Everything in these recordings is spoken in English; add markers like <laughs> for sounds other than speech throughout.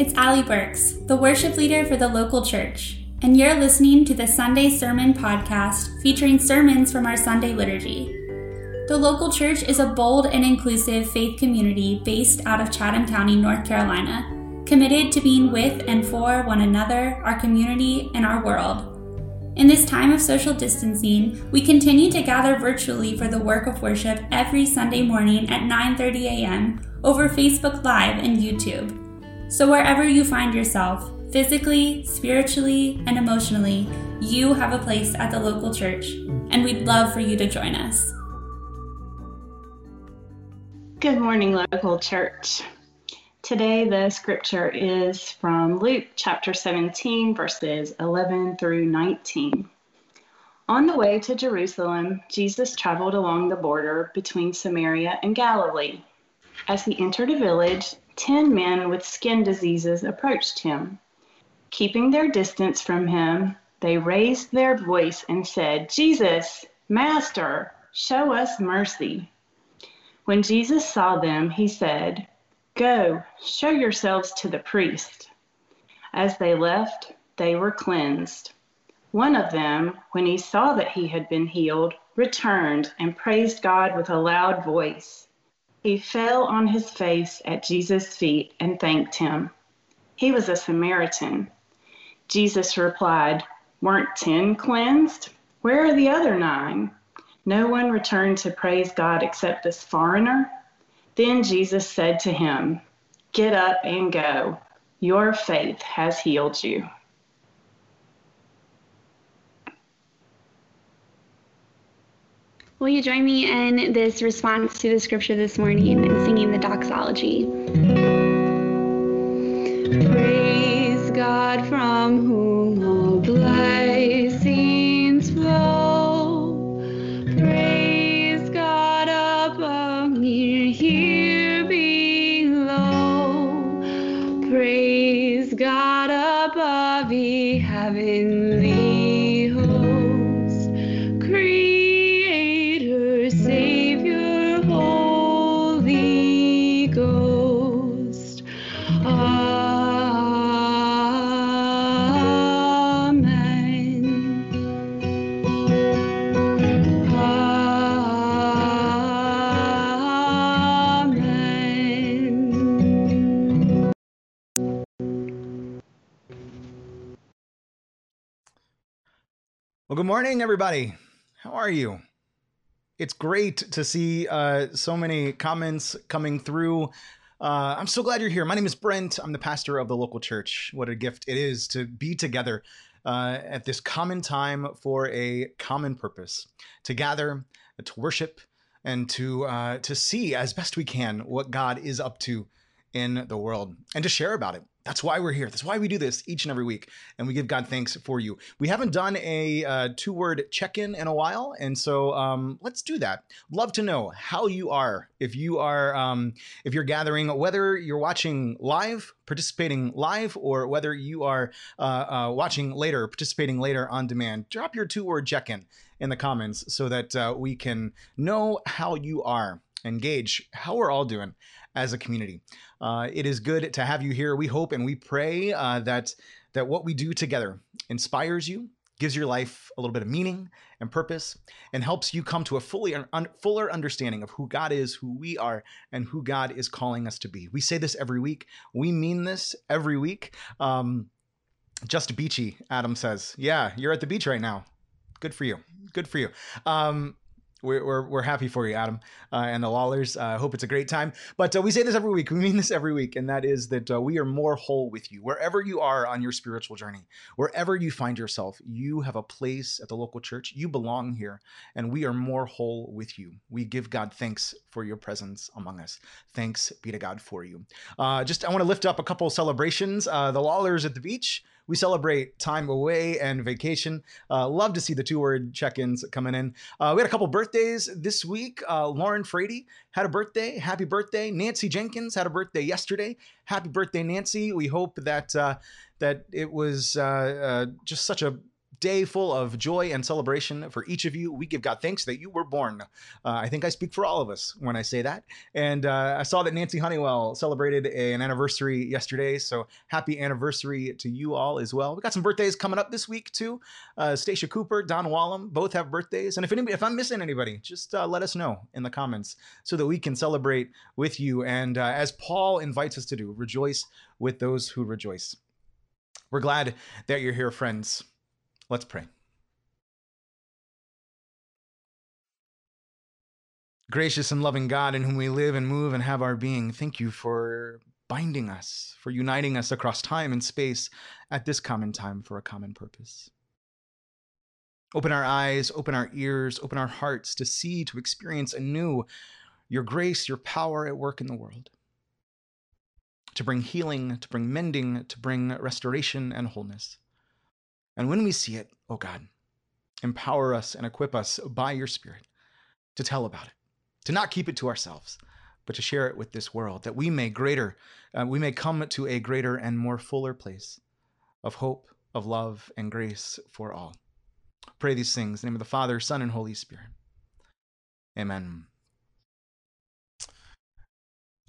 It's Allie Burks, the worship leader for the local church, and you're listening to the Sunday Sermon Podcast featuring sermons from our Sunday liturgy. The local church is a bold and inclusive faith community based out of Chatham County, North Carolina, committed to being with and for one another, our community, and our world. In this time of social distancing, we continue to gather virtually for the work of worship every Sunday morning at 9:30 a.m. over Facebook Live and YouTube. So wherever you find yourself, physically, spiritually, and emotionally, you have a place at the local church, and we'd love for you to join us. Good morning, local church. Today, the scripture is from Luke chapter 17, verses 11 through 19. On the way to Jerusalem, Jesus traveled along the border between Samaria and Galilee. As he entered a village, ten men with skin diseases approached him. Keeping their distance from him, they raised their voice and said, Jesus, Master, show us mercy. When Jesus saw them, he said, Go, show yourselves to the priest. As they left, they were cleansed. One of them, when he saw that he had been healed, returned and praised God with a loud voice. He fell on his face at Jesus' feet and thanked him. He was a Samaritan. Jesus replied, Weren't ten cleansed? Where are the other nine? No one returned to praise God except this foreigner. Then Jesus said to him, Get up and go. Your faith has healed you. Will you join me in this response to the scripture this morning and singing the doxology? Well, good morning, everybody. How are you? It's great to see uh, so many comments coming through. Uh, I'm so glad you're here. My name is Brent. I'm the pastor of the local church. What a gift it is to be together uh, at this common time for a common purpose to gather, to worship, and to uh, to see as best we can what God is up to in the world and to share about it. That's why we're here. That's why we do this each and every week, and we give God thanks for you. We haven't done a uh, two-word check-in in a while, and so um, let's do that. Love to know how you are. If you are, um, if you're gathering, whether you're watching live, participating live, or whether you are uh, uh, watching later, participating later on demand, drop your two-word check-in in the comments so that uh, we can know how you are. Engage how we're all doing as a community. Uh, it is good to have you here. We hope and we pray uh, that that what we do together inspires you, gives your life a little bit of meaning and purpose, and helps you come to a fully un, fuller understanding of who God is, who we are, and who God is calling us to be. We say this every week. We mean this every week. Um, just beachy, Adam says. Yeah, you're at the beach right now. Good for you. Good for you. Um, we're, we're, we're happy for you, Adam, uh, and the Lawlers. I uh, hope it's a great time. But uh, we say this every week. <laughs> We mean this every week, and that is that uh, we are more whole with you. Wherever you are on your spiritual journey, wherever you find yourself, you have a place at the local church. You belong here, and we are more whole with you. We give God thanks for your presence among us. Thanks be to God for you. Uh, just I want to lift up a couple celebrations. Uh, the Lawlers at the beach we celebrate time away and vacation. Uh, love to see the two word check ins coming in. Uh, we had a couple birthdays this week. Uh, Lauren Frady had a birthday. Happy birthday. Nancy Jenkins had a birthday yesterday. Happy birthday, Nancy. We hope that uh, that it was uh, just such a day full of joy and celebration for each of you. We give God thanks that you were born. Uh, I think I speak for all of us when I say that. And uh, I saw that Nancy Honeywell celebrated an anniversary yesterday. So happy anniversary to you all as well. We got some birthdays coming up this week too. Uh, Stacia Cooper, Don Wallum, both have birthdays. And if anybody, if I'm missing anybody, just uh, let us know in the comments so that we can celebrate with you. And uh, as Paul invites us to do, rejoice with those who rejoice. We're glad that you're here, friends. Let's pray. Gracious and loving God, in whom we live and move and have our being, thank you for binding us, for uniting us across time and space at this common time for a common purpose. Open our eyes, open our ears, open our hearts to see, to experience anew your grace, your power at work in the world, to bring healing, to bring mending, to bring restoration and wholeness. And when we see it, oh God, empower us and equip us by your Spirit to tell about it, to not keep it to ourselves, but to share it with this world, that we may greater, uh, we may come to a greater and more fuller place of hope, of love, and grace for all. Pray these things in the name of the Father, Son, and Holy Spirit. Amen.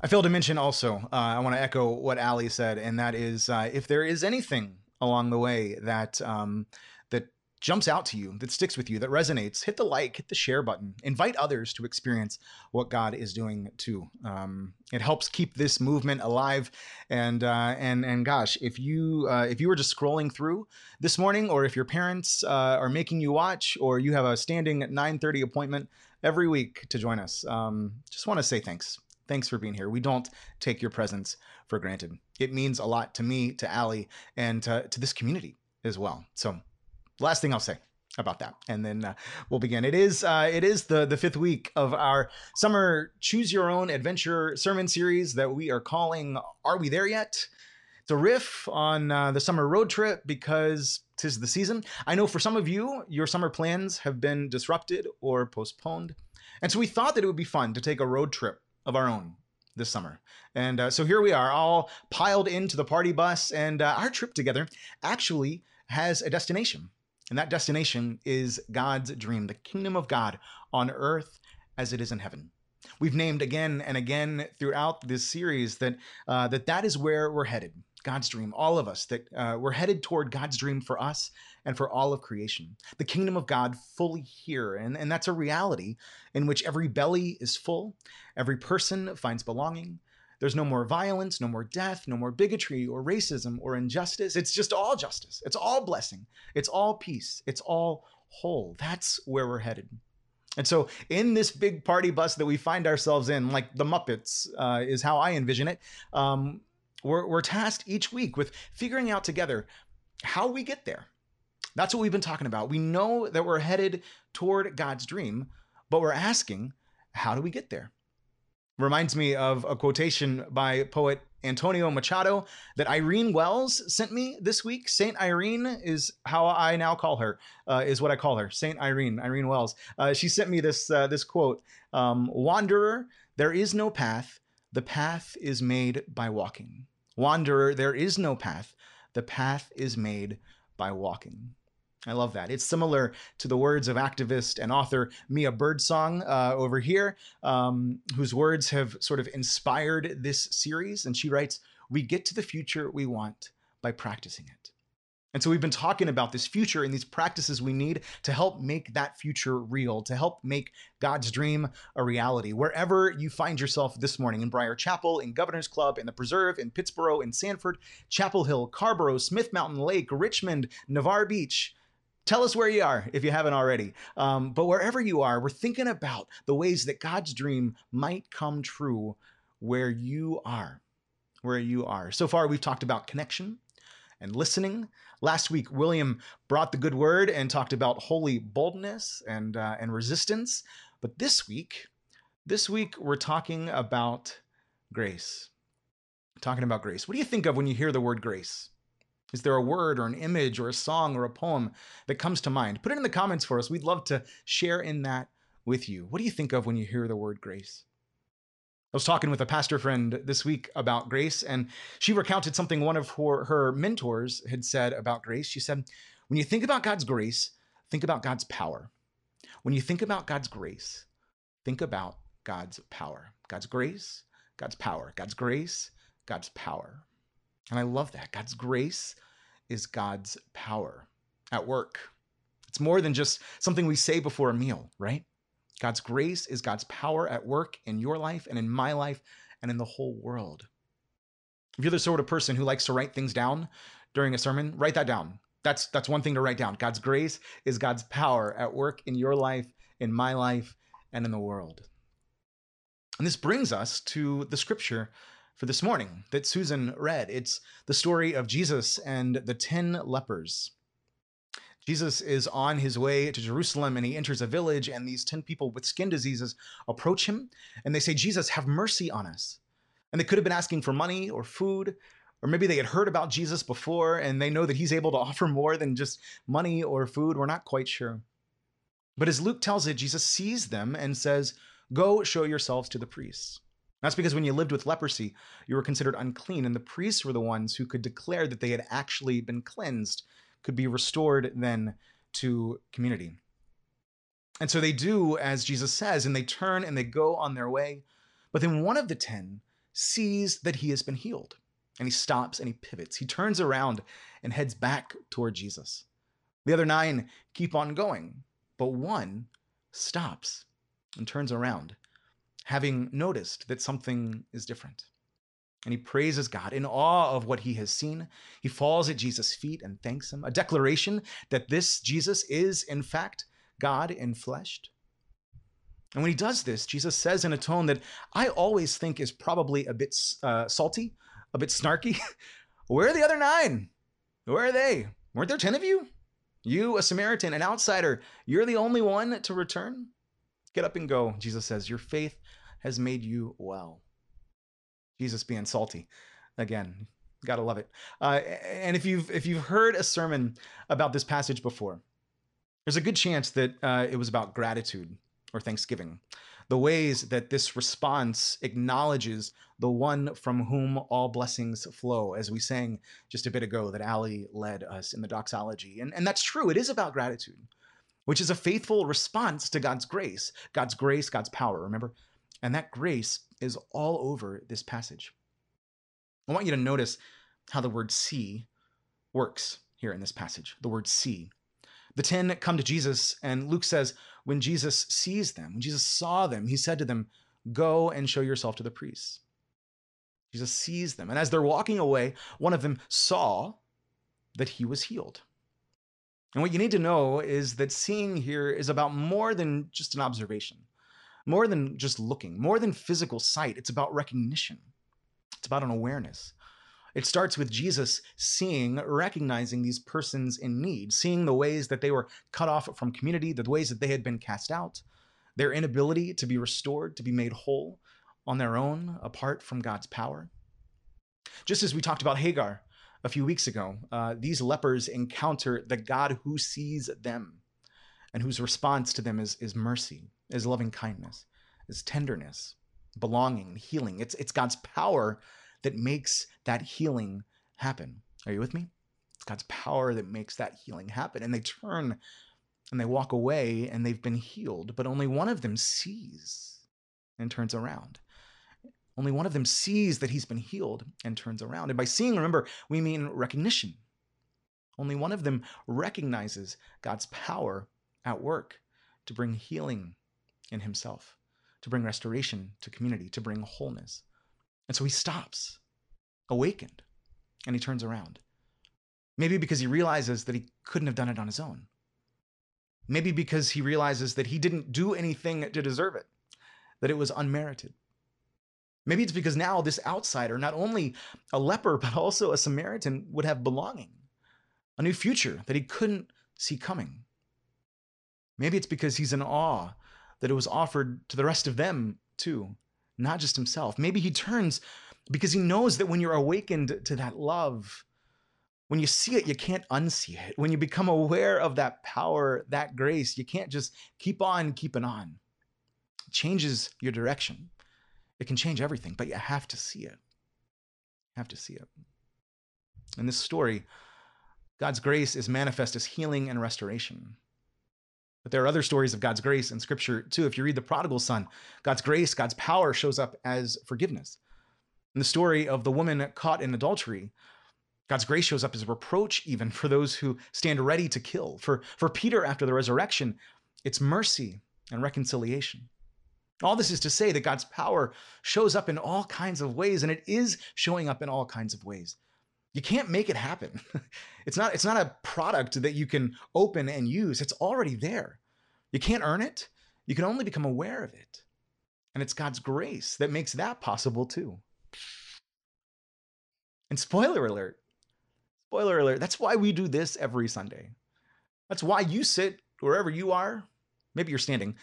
I failed to mention also, uh, I want to echo what Ali said, and that is uh, if there is anything along the way that um, that jumps out to you, that sticks with you, that resonates, hit the like, hit the share button. Invite others to experience what God is doing too. Um, it helps keep this movement alive. And uh, and and gosh, if you uh, if you were just scrolling through this morning, or if your parents uh, are making you watch, or you have a standing 9:30 appointment every week to join us, um, just want to say thanks. Thanks for being here. We don't take your presence for granted. It means a lot to me, to Ali, and to, to this community as well. So, last thing I'll say about that, and then uh, we'll begin. It is uh, it is the the fifth week of our summer Choose Your Own Adventure sermon series that we are calling "Are We There Yet?" It's a riff on uh, the summer road trip because tis the season. I know for some of you, your summer plans have been disrupted or postponed, and so we thought that it would be fun to take a road trip of our own this summer. And uh, so here we are, all piled into the party bus, and uh, our trip together actually has a destination. And that destination is God's dream, the kingdom of God on earth as it is in heaven. We've named again and again throughout this series that uh, that that is where we're headed. God's dream, all of us, that uh, we're headed toward God's dream for us and for all of creation. The kingdom of God fully here. And, and that's a reality in which every belly is full, every person finds belonging. There's no more violence, no more death, no more bigotry or racism or injustice. It's just all justice. It's all blessing. It's all peace. It's all whole. That's where we're headed. And so, in this big party bus that we find ourselves in, like the Muppets, uh, is how I envision it, um, we're, we're tasked each week with figuring out together how we get there. That's what we've been talking about. We know that we're headed toward God's dream, but we're asking, how do we get there? Reminds me of a quotation by poet Antonio Machado that Irene Wells sent me this week. Saint Irene is how I now call her, uh, is what I call her. Saint Irene, Irene Wells. Uh, she sent me this uh, this quote: um, "Wanderer, there is no path. The path is made by walking. Wanderer, there is no path. The path is made by walking." I love that. It's similar to the words of activist and author Mia Birdsong uh, over here, um, whose words have sort of inspired this series. And she writes, We get to the future we want by practicing it. And so we've been talking about this future and these practices we need to help make that future real, to help make God's dream a reality. Wherever you find yourself this morning in Briar Chapel, in Governor's Club, in the Preserve, in Pittsboro, in Sanford, Chapel Hill, Carrboro, Smith Mountain Lake, Richmond, Navarre Beach, Tell us where you are if you haven't already. Um, but wherever you are, we're thinking about the ways that God's dream might come true where you are. Where you are. So far, we've talked about connection and listening. Last week, William brought the good word and talked about holy boldness and, uh, and resistance. But this week, this week, we're talking about grace. Talking about grace. What do you think of when you hear the word grace? Is there a word or an image or a song or a poem that comes to mind? Put it in the comments for us. We'd love to share in that with you. What do you think of when you hear the word grace? I was talking with a pastor friend this week about grace, and she recounted something one of her, her mentors had said about grace. She said, When you think about God's grace, think about God's power. When you think about God's grace, think about God's power. God's grace, God's power. God's grace, God's power. And I love that. God's grace is God's power at work. It's more than just something we say before a meal, right? God's grace is God's power at work in your life and in my life and in the whole world. If you're the sort of person who likes to write things down during a sermon, write that down. That's that's one thing to write down. God's grace is God's power at work in your life, in my life, and in the world. And this brings us to the scripture for this morning that Susan read. It's the story of Jesus and the 10 lepers. Jesus is on his way to Jerusalem and he enters a village, and these 10 people with skin diseases approach him and they say, Jesus, have mercy on us. And they could have been asking for money or food, or maybe they had heard about Jesus before and they know that he's able to offer more than just money or food. We're not quite sure. But as Luke tells it, Jesus sees them and says, Go show yourselves to the priests. That's because when you lived with leprosy, you were considered unclean, and the priests were the ones who could declare that they had actually been cleansed, could be restored then to community. And so they do as Jesus says, and they turn and they go on their way. But then one of the ten sees that he has been healed, and he stops and he pivots. He turns around and heads back toward Jesus. The other nine keep on going, but one stops and turns around, having noticed that something is different. And he praises God in awe of what he has seen. He falls at Jesus' feet and thanks him, a declaration that this Jesus is, in fact, God in flesh. And when he does this, Jesus says in a tone that I always think is probably a bit uh, salty, a bit snarky <laughs> Where are the other nine? Where are they? Weren't there 10 of you? You, a Samaritan, an outsider, you're the only one to return? Get up and go, Jesus says. Your faith has made you well. Jesus being salty. Again, gotta love it. Uh, and if you've if you've heard a sermon about this passage before, there's a good chance that uh, it was about gratitude or thanksgiving. The ways that this response acknowledges the one from whom all blessings flow, as we sang just a bit ago that Ali led us in the doxology. And, and that's true, it is about gratitude which is a faithful response to God's grace. God's grace, God's power, remember? And that grace is all over this passage. I want you to notice how the word see works here in this passage. The word see. The ten come to Jesus, and Luke says, when Jesus sees them, when Jesus saw them, he said to them, Go and show yourself to the priests. Jesus sees them. And as they're walking away, one of them saw that he was healed. And what you need to know is that seeing here is about more than just an observation, more than just looking, more than physical sight. It's about recognition, it's about an awareness. It starts with Jesus seeing, recognizing these persons in need, seeing the ways that they were cut off from community, the ways that they had been cast out, their inability to be restored, to be made whole on their own, apart from God's power. Just as we talked about Hagar, a few weeks ago, uh, these lepers encounter the God who sees them and whose response to them is, is mercy, is loving kindness, is tenderness, belonging, healing. It's, it's God's power that makes that healing happen. Are you with me? It's God's power that makes that healing happen. And they turn and they walk away and they've been healed, but only one of them sees and turns around. Only one of them sees that he's been healed and turns around. And by seeing, remember, we mean recognition. Only one of them recognizes God's power at work to bring healing in himself, to bring restoration to community, to bring wholeness. And so he stops, awakened, and he turns around. Maybe because he realizes that he couldn't have done it on his own. Maybe because he realizes that he didn't do anything to deserve it, that it was unmerited. Maybe it's because now this outsider, not only a leper, <laughs> but also a Samaritan, would have belonging, a new future that he couldn't see coming. Maybe it's because he's in awe that it was offered to the rest of them too, not just himself. Maybe he turns because he knows that when you're awakened to that love, when you see it, you can't unsee it. When you become aware of that power, that grace, you can't just keep on keeping on. It changes your direction. It can change everything, but you have to see it. You have to see it. In this story, God's grace is manifest as healing and restoration. But there are other stories of God's grace in Scripture too. If you read the prodigal son, God's grace, God's power shows up as forgiveness. In the story of the woman caught in adultery, God's grace shows up as reproach, even for those who stand ready to kill. For, for Peter, after the resurrection, it's mercy and reconciliation. All this is to say that God's power shows up in all kinds of ways, and it is showing up in all kinds of ways. You can't make it happen. <laughs> It's not, it's not a product that you can open and use. It's already there. You can't earn it. You can only become aware of it. And it's God's grace that makes that possible too. And spoiler alert, spoiler alert, that's why we do this every Sunday. That's why you sit wherever you are. Maybe you're standing,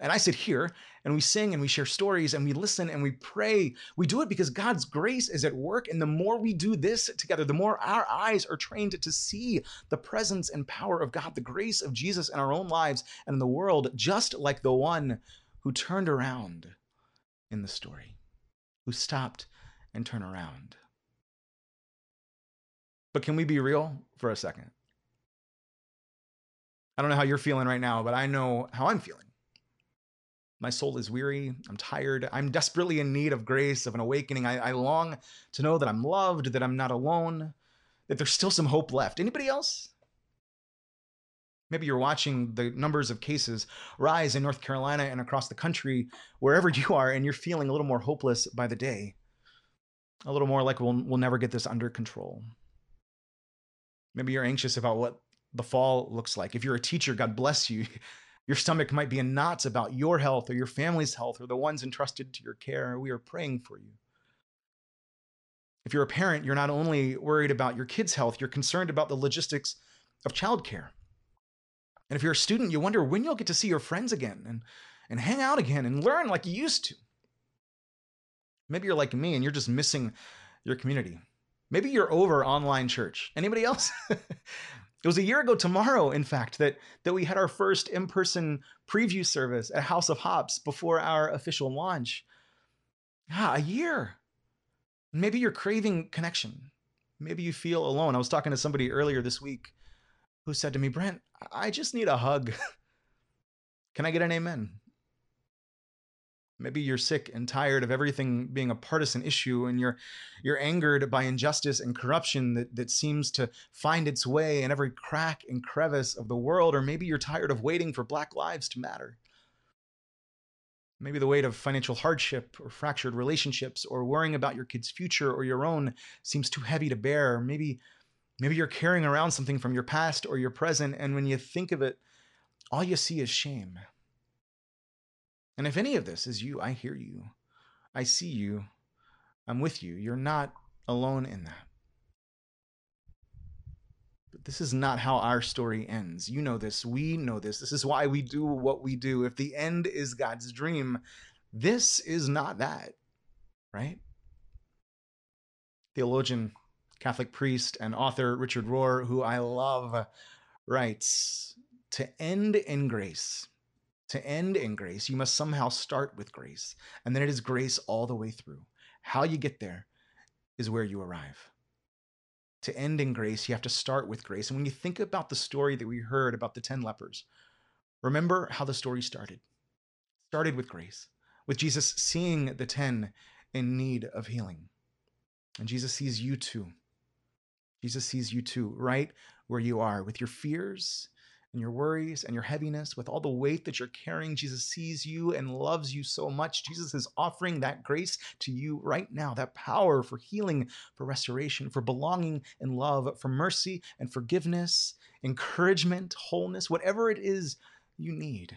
and I sit here and we sing and we share stories and we listen and we pray. We do it because God's grace is at work. And the more we do this together, the more our eyes are trained to see the presence and power of God, the grace of Jesus in our own lives and in the world, just like the one who turned around in the story, who stopped and turned around. But can we be real for a second? I don't know how you're feeling right now, but I know how I'm feeling. My soul is weary. I'm tired. I'm desperately in need of grace, of an awakening. I, I, long to know that I'm loved, that I'm not alone, that there's still some hope left. Anybody else? Maybe you're watching the numbers of cases rise in North Carolina and across the country, wherever you are, and you're feeling a little more hopeless by the day, a little more like we'll, we'll never get this under control. Maybe you're anxious about what the fall looks like. If you're a teacher, God bless you. Your stomach might be in knots about your health or your family's health or the ones entrusted to your care. We are praying for you. If you're a parent, you're not only worried about your kids' health, you're concerned about the logistics of childcare. And if you're a student, you wonder when you'll get to see your friends again and, and hang out again and learn like you used to. Maybe you're like me and you're just missing your community. Maybe you're over online church. Anybody else? <laughs> It was a year ago tomorrow, in fact, that, that we had our first in person preview service at House of Hops before our official launch. Ah, a year. Maybe you're craving connection. Maybe you feel alone. I was talking to somebody earlier this week who said to me, Brent, I just need a hug. <laughs> Can I get an amen? Maybe you're sick and tired of everything being a partisan issue and you're you're angered by injustice and corruption that, that seems to find its way in every crack and crevice of the world, or maybe you're tired of waiting for black lives to matter. Maybe the weight of financial hardship or fractured relationships or worrying about your kid's future or your own seems too heavy to bear. Maybe maybe you're carrying around something from your past or your present, and when you think of it, all you see is shame. And if any of this is you, I hear you. I see you. I'm with you. You're not alone in that. But this is not how our story ends. You know this. We know this. This is why we do what we do. If the end is God's dream, this is not that, right? Theologian, Catholic priest, and author Richard Rohr, who I love, writes To end in grace to end in grace, you must somehow start with grace. And then it is grace all the way through. How you get there is where you arrive. To end in grace, you have to start with grace. And when you think about the story that we heard about the 10 lepers, remember how the story started. Started with grace, with Jesus seeing the 10 in need of healing. And Jesus sees you too. Jesus sees you too, right where you are, with your fears and your worries and your heaviness, with all the weight that you're carrying, Jesus sees you and loves you so much. Jesus is offering that grace to you right now, that power for healing, for restoration, for belonging and love, for mercy and forgiveness, encouragement, wholeness, whatever it is you need.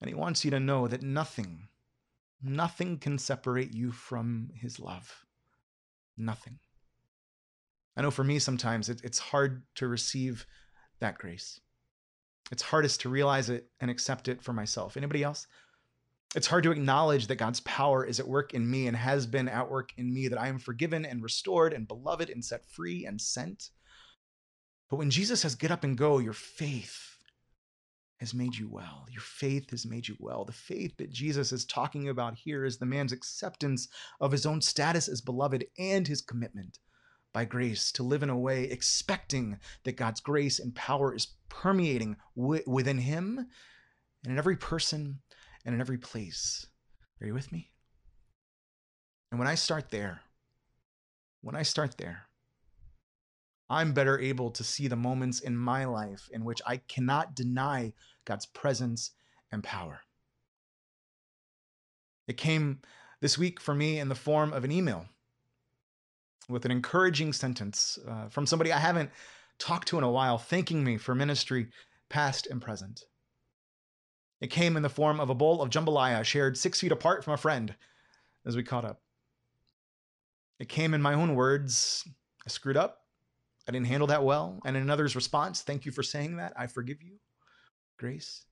And He wants you to know that nothing, nothing can separate you from His love. Nothing. I know for me, sometimes it, it's hard to receive that grace. It's hardest to realize it and accept it for myself. Anybody else? It's hard to acknowledge that God's power is at work in me and has been at work in me, that I am forgiven and restored and beloved and set free and sent. But when Jesus says, get up and go, your faith has made you well. Your faith has made you well. The faith that Jesus is talking about here is the man's acceptance of his own status as beloved and his commitment by grace, to live in a way expecting that God's grace and power is permeating w- within Him and in every person and in every place. Are you with me? And when I start there, when I start there, I'm better able to see the moments in my life in which I cannot deny God's presence and power. It came this week for me in the form of an email with an encouraging sentence uh, from somebody I haven't talked to in a while, thanking me for ministry past and present. It came in the form of a bowl of jambalaya shared six feet apart from a friend as we caught up. It came in my own words I screwed up. I didn't handle that well. And in another's response, thank you for saying that. I forgive you. Grace.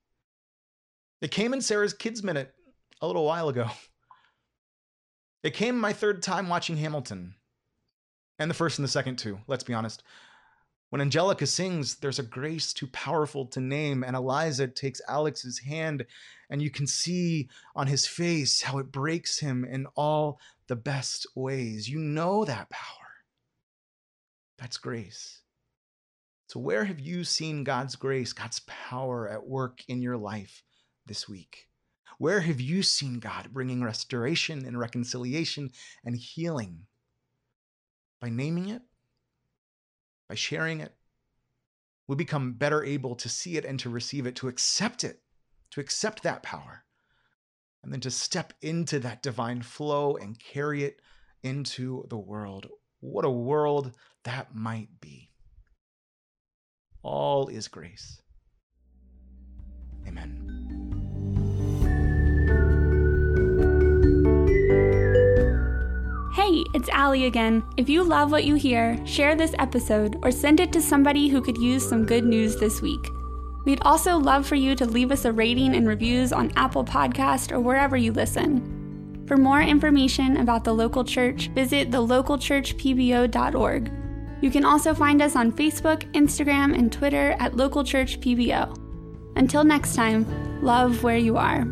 It came in Sarah's Kids Minute a little while ago. It came my third time watching Hamilton. And the first and the second, too, let's be honest. When Angelica sings, there's a grace too powerful to name, and Eliza takes Alex's hand, and you can see on his face how it breaks him in all the best ways. You know that power. That's grace. So, where have you seen God's grace, God's power at work in your life this week? Where have you seen God bringing restoration and reconciliation and healing? By naming it, by sharing it, we become better able to see it and to receive it, to accept it, to accept that power, and then to step into that divine flow and carry it into the world. What a world that might be. All is grace. Amen. Allie again. If you love what you hear, share this episode or send it to somebody who could use some good news this week. We'd also love for you to leave us a rating and reviews on Apple Podcast or wherever you listen. For more information about the local church, visit thelocalchurchpbo.org. You can also find us on Facebook, Instagram, and Twitter at Local Church PBO. Until next time, love where you are.